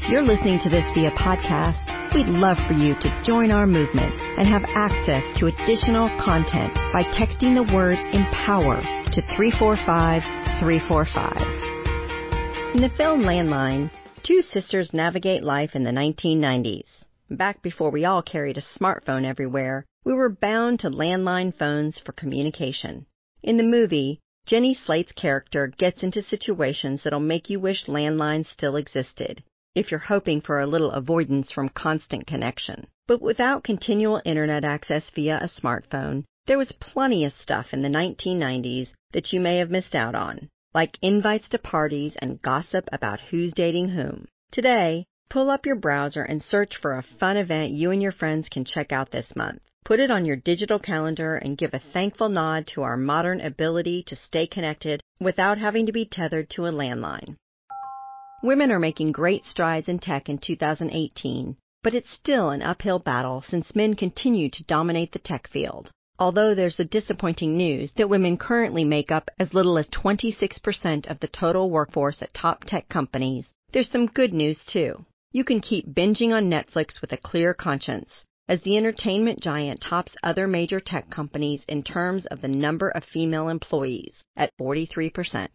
If you're listening to this via podcast, we'd love for you to join our movement and have access to additional content by texting the word empower to 345 345. In the film Landline, two sisters navigate life in the 1990s. Back before we all carried a smartphone everywhere, we were bound to landline phones for communication. In the movie, Jenny Slate's character gets into situations that'll make you wish landlines still existed if you're hoping for a little avoidance from constant connection. But without continual internet access via a smartphone, there was plenty of stuff in the 1990s that you may have missed out on, like invites to parties and gossip about who's dating whom. Today, pull up your browser and search for a fun event you and your friends can check out this month. Put it on your digital calendar and give a thankful nod to our modern ability to stay connected without having to be tethered to a landline. Women are making great strides in tech in 2018, but it's still an uphill battle since men continue to dominate the tech field. Although there's the disappointing news that women currently make up as little as 26% of the total workforce at top tech companies, there's some good news too. You can keep binging on Netflix with a clear conscience, as the entertainment giant tops other major tech companies in terms of the number of female employees at 43%.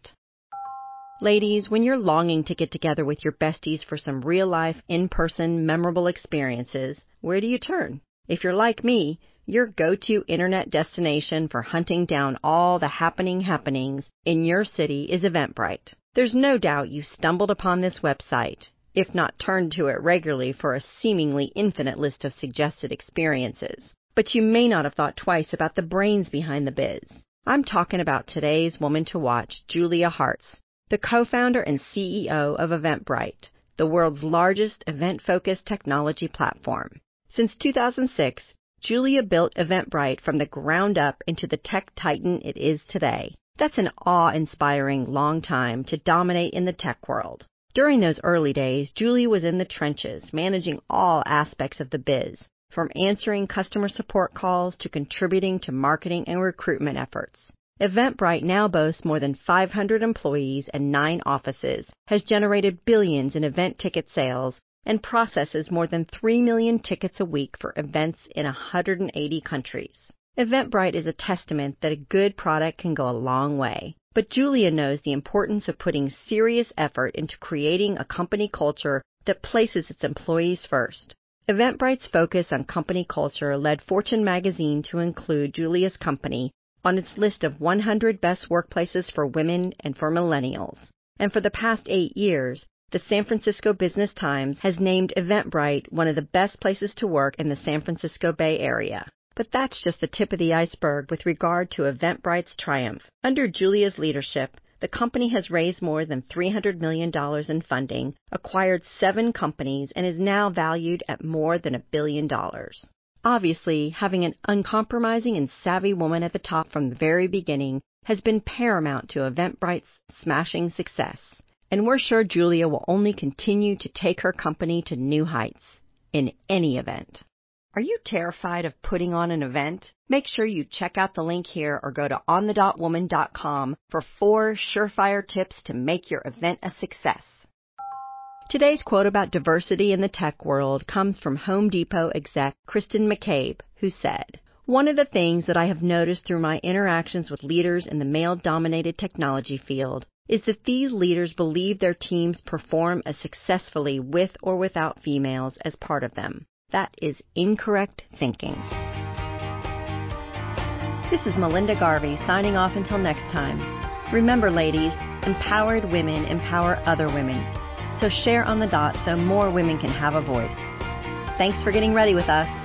Ladies, when you're longing to get together with your besties for some real life, in person, memorable experiences, where do you turn? If you're like me, your go to internet destination for hunting down all the happening happenings in your city is Eventbrite. There's no doubt you stumbled upon this website, if not turned to it regularly for a seemingly infinite list of suggested experiences. But you may not have thought twice about the brains behind the biz. I'm talking about today's woman to watch, Julia Hartz the co-founder and CEO of Eventbrite, the world's largest event-focused technology platform. Since 2006, Julia built Eventbrite from the ground up into the tech titan it is today. That's an awe-inspiring long time to dominate in the tech world. During those early days, Julia was in the trenches, managing all aspects of the biz, from answering customer support calls to contributing to marketing and recruitment efforts. Eventbrite now boasts more than 500 employees and nine offices, has generated billions in event ticket sales, and processes more than 3 million tickets a week for events in 180 countries. Eventbrite is a testament that a good product can go a long way. But Julia knows the importance of putting serious effort into creating a company culture that places its employees first. Eventbrite's focus on company culture led Fortune magazine to include Julia's company on its list of 100 best workplaces for women and for millennials. And for the past eight years, the San Francisco Business Times has named Eventbrite one of the best places to work in the San Francisco Bay Area. But that's just the tip of the iceberg with regard to Eventbrite's triumph. Under Julia's leadership, the company has raised more than $300 million in funding, acquired seven companies, and is now valued at more than a billion dollars. Obviously, having an uncompromising and savvy woman at the top from the very beginning has been paramount to Eventbrite's smashing success, and we're sure Julia will only continue to take her company to new heights in any event. Are you terrified of putting on an event? Make sure you check out the link here or go to onthedotwoman.com for four surefire tips to make your event a success. Today's quote about diversity in the tech world comes from Home Depot exec Kristen McCabe, who said, One of the things that I have noticed through my interactions with leaders in the male dominated technology field is that these leaders believe their teams perform as successfully with or without females as part of them. That is incorrect thinking. This is Melinda Garvey signing off until next time. Remember, ladies, empowered women empower other women. So share on the dot so more women can have a voice. Thanks for getting ready with us.